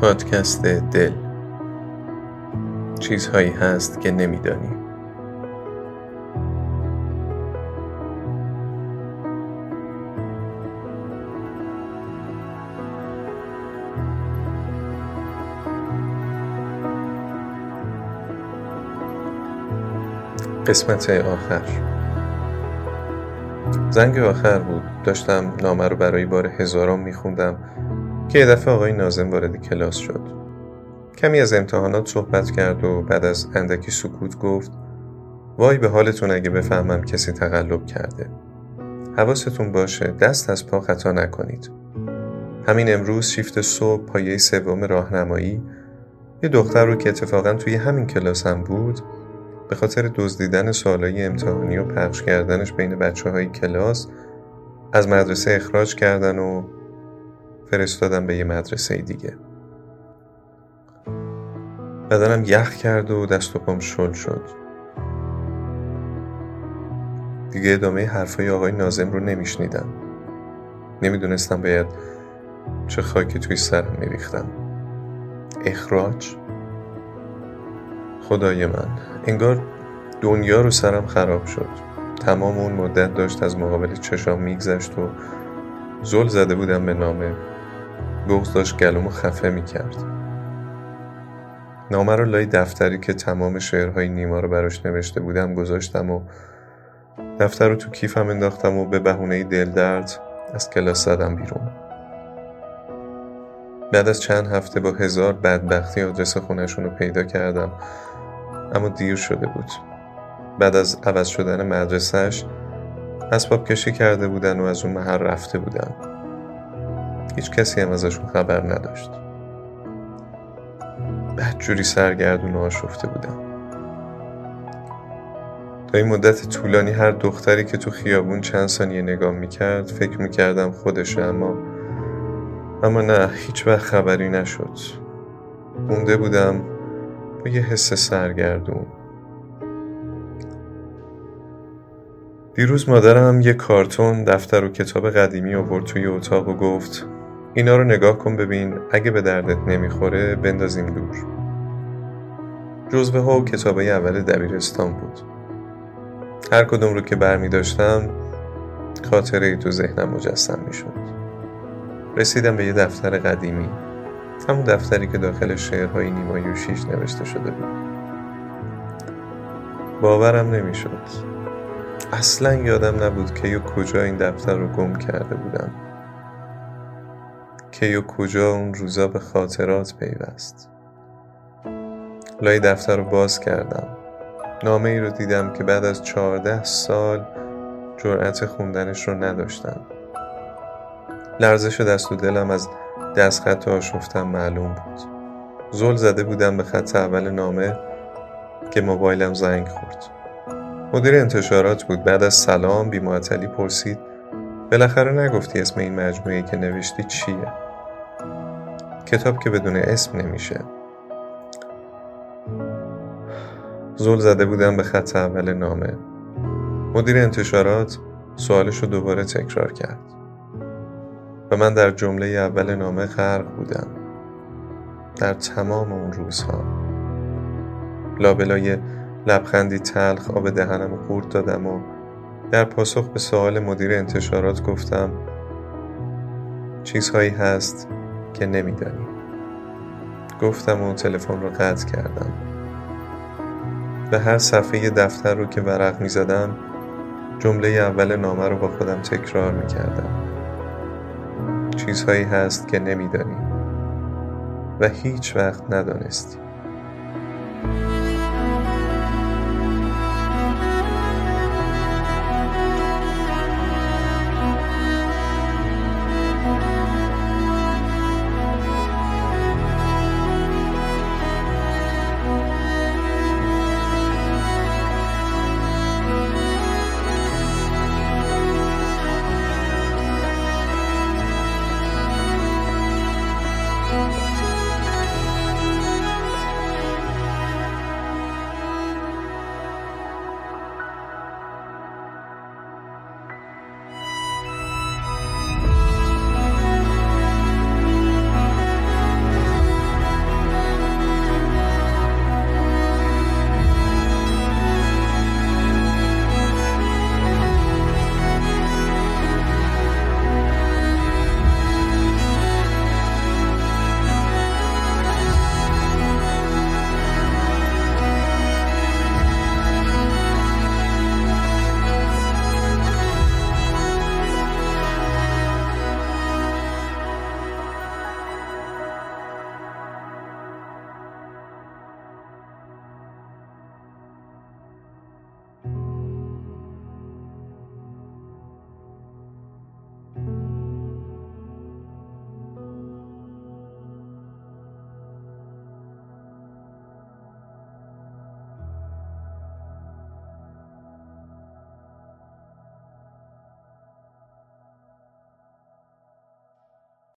پادکست دل. چیزهایی هست که نمیدانی. قسمت آخر. زنگ آخر بود. داشتم نامه رو برای بار هزارم میخوندم که یه دفعه آقای نازم وارد کلاس شد. کمی از امتحانات صحبت کرد و بعد از اندکی سکوت گفت وای به حالتون اگه بفهمم کسی تقلب کرده. حواستون باشه دست از پا خطا نکنید. همین امروز شیفت صبح پایه سوم راهنمایی. یه دختر رو که اتفاقا توی همین کلاس هم بود به خاطر دزدیدن سوالای امتحانی و پخش کردنش بین بچه های کلاس از مدرسه اخراج کردن و فرستادم به یه مدرسه دیگه. بدنم یخ کرد و دست و پام شل شد. دیگه ادامه حرفای آقای نازم رو نمیشنیدم. نمی‌دونستم باید چه خاکی توی سرم میریختم. اخراج؟ خدای من. انگار دنیا رو سرم خراب شد. تمام اون مدت داشت از مقابل چشام میگذشت و زل زده بودم به نامه بغز داشت گلومو خفه می‌کرد. نامه رو لای دفتری که تمام شعرهای نیما رو براش نوشته بودم گذاشتم و دفتر رو تو کیفم انداختم و به بهونه دل درد از کلاس زدم بیرون. بعد از چند هفته با هزار بدبختی آدرس خونشون رو پیدا کردم. اما دیر شده بود. بعد از عوض شدن مدرسهش اسباب کشی کرده بودن و از اون محل رفته بودن. هیچ کسی هم ازشون خبر نداشت. بدجوری سرگردون و آشفته بودم تا این مدت طولانی هر دختری که تو خیابون چند ثانیه نگاه می‌کرد فکر می‌کردم خودشه اما اما نه هیچ وقت خبری نشد. مونده بودم. با یه حس سرگردون. دیروز مادرم یه کارتون دفتر و کتاب قدیمی آورد توی اتاق و گفت اینا رو نگاه کن ببین اگه به دردت نمی‌خوره بندازیم دور. جزوه ها و کتاب اول دبیرستان بود. هر کدوم رو که برمی داشتم خاطره ای تو ذهنم مجسم می شد. رسیدم به یه دفتر قدیمی. همون دفتری که داخل شعرهای نیمای و شیش نوشته شده بود. باورم نمی‌شد. اصلا یادم نبود که و کجا این دفتر رو گم کرده بودم. کی و کجا اون روزا به خاطرات پیوست. لای دفتر رو باز کردم. نامه ای رو دیدم که بعد از چهارده سال جرأت خوندنش رو نداشتم. لرزش دست و دلم از دست خط آشفتم معلوم بود. زل زده بودم به خط اول نامه که موبایلم زنگ خورد. مدیر انتشارات بود. بعد از سلام بی پرسید بالاخره نگفتی اسم این مجموعه که نوشتی چیه؟ کتاب که بدون اسم نمیشه. زل زده بودم به خط اول نامه. مدیر انتشارات سوالش رو دوباره تکرار کرد. و من در جمله اول نامه غرق بودم. در تمام اون روزها. لابلای لبخندی تلخ آب دهنم قورت دادم و در پاسخ به سوال مدیر انتشارات گفتم چیزهایی هست که نمیدانی. گفتم و تلفن رو قطع کردم. به هر صفحه دفتر رو که ورق می زدم جمله اول نامه رو با خودم تکرار می کردم چیزهایی هست که نمیدانی و هیچ وقت ندانستی.